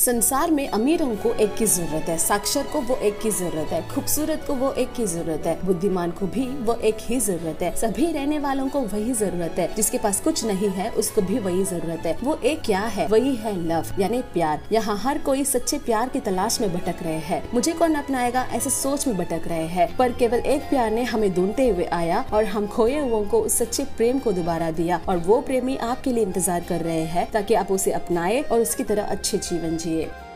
संसार में अमीरों को एक की ज़रूरत है, साक्षर को वो एक की ज़रूरत है, खूबसूरत को वो एक की ज़रूरत है, बुद्धिमान को भी वो एक ही ज़रूरत है। सभी रहने वालों को वही ज़रूरत है, जिसके पास कुछ नहीं है, उसको भी वही ज़रूरत है। वो एक क्या है? वही है लव, यानी प्यार। यहाँ हर कोई सच्चे प्यार की तलाश में भटक रहे हैं। मुझे कौन अपनाएगा? ऐसे सोच में भटक रहे हैं। पर केवल एक प्यार ने हमें ढूंढते हुए आया और हम खोए हुओं को उस सच्चे प्रेम को दोबारा दिया। और वो प्रेमी आपके लिए इंतज़ार कर रहे हैं, ताकि आप उसे अपनाए और उसकी तरह अच्छे जीवन जिए। し。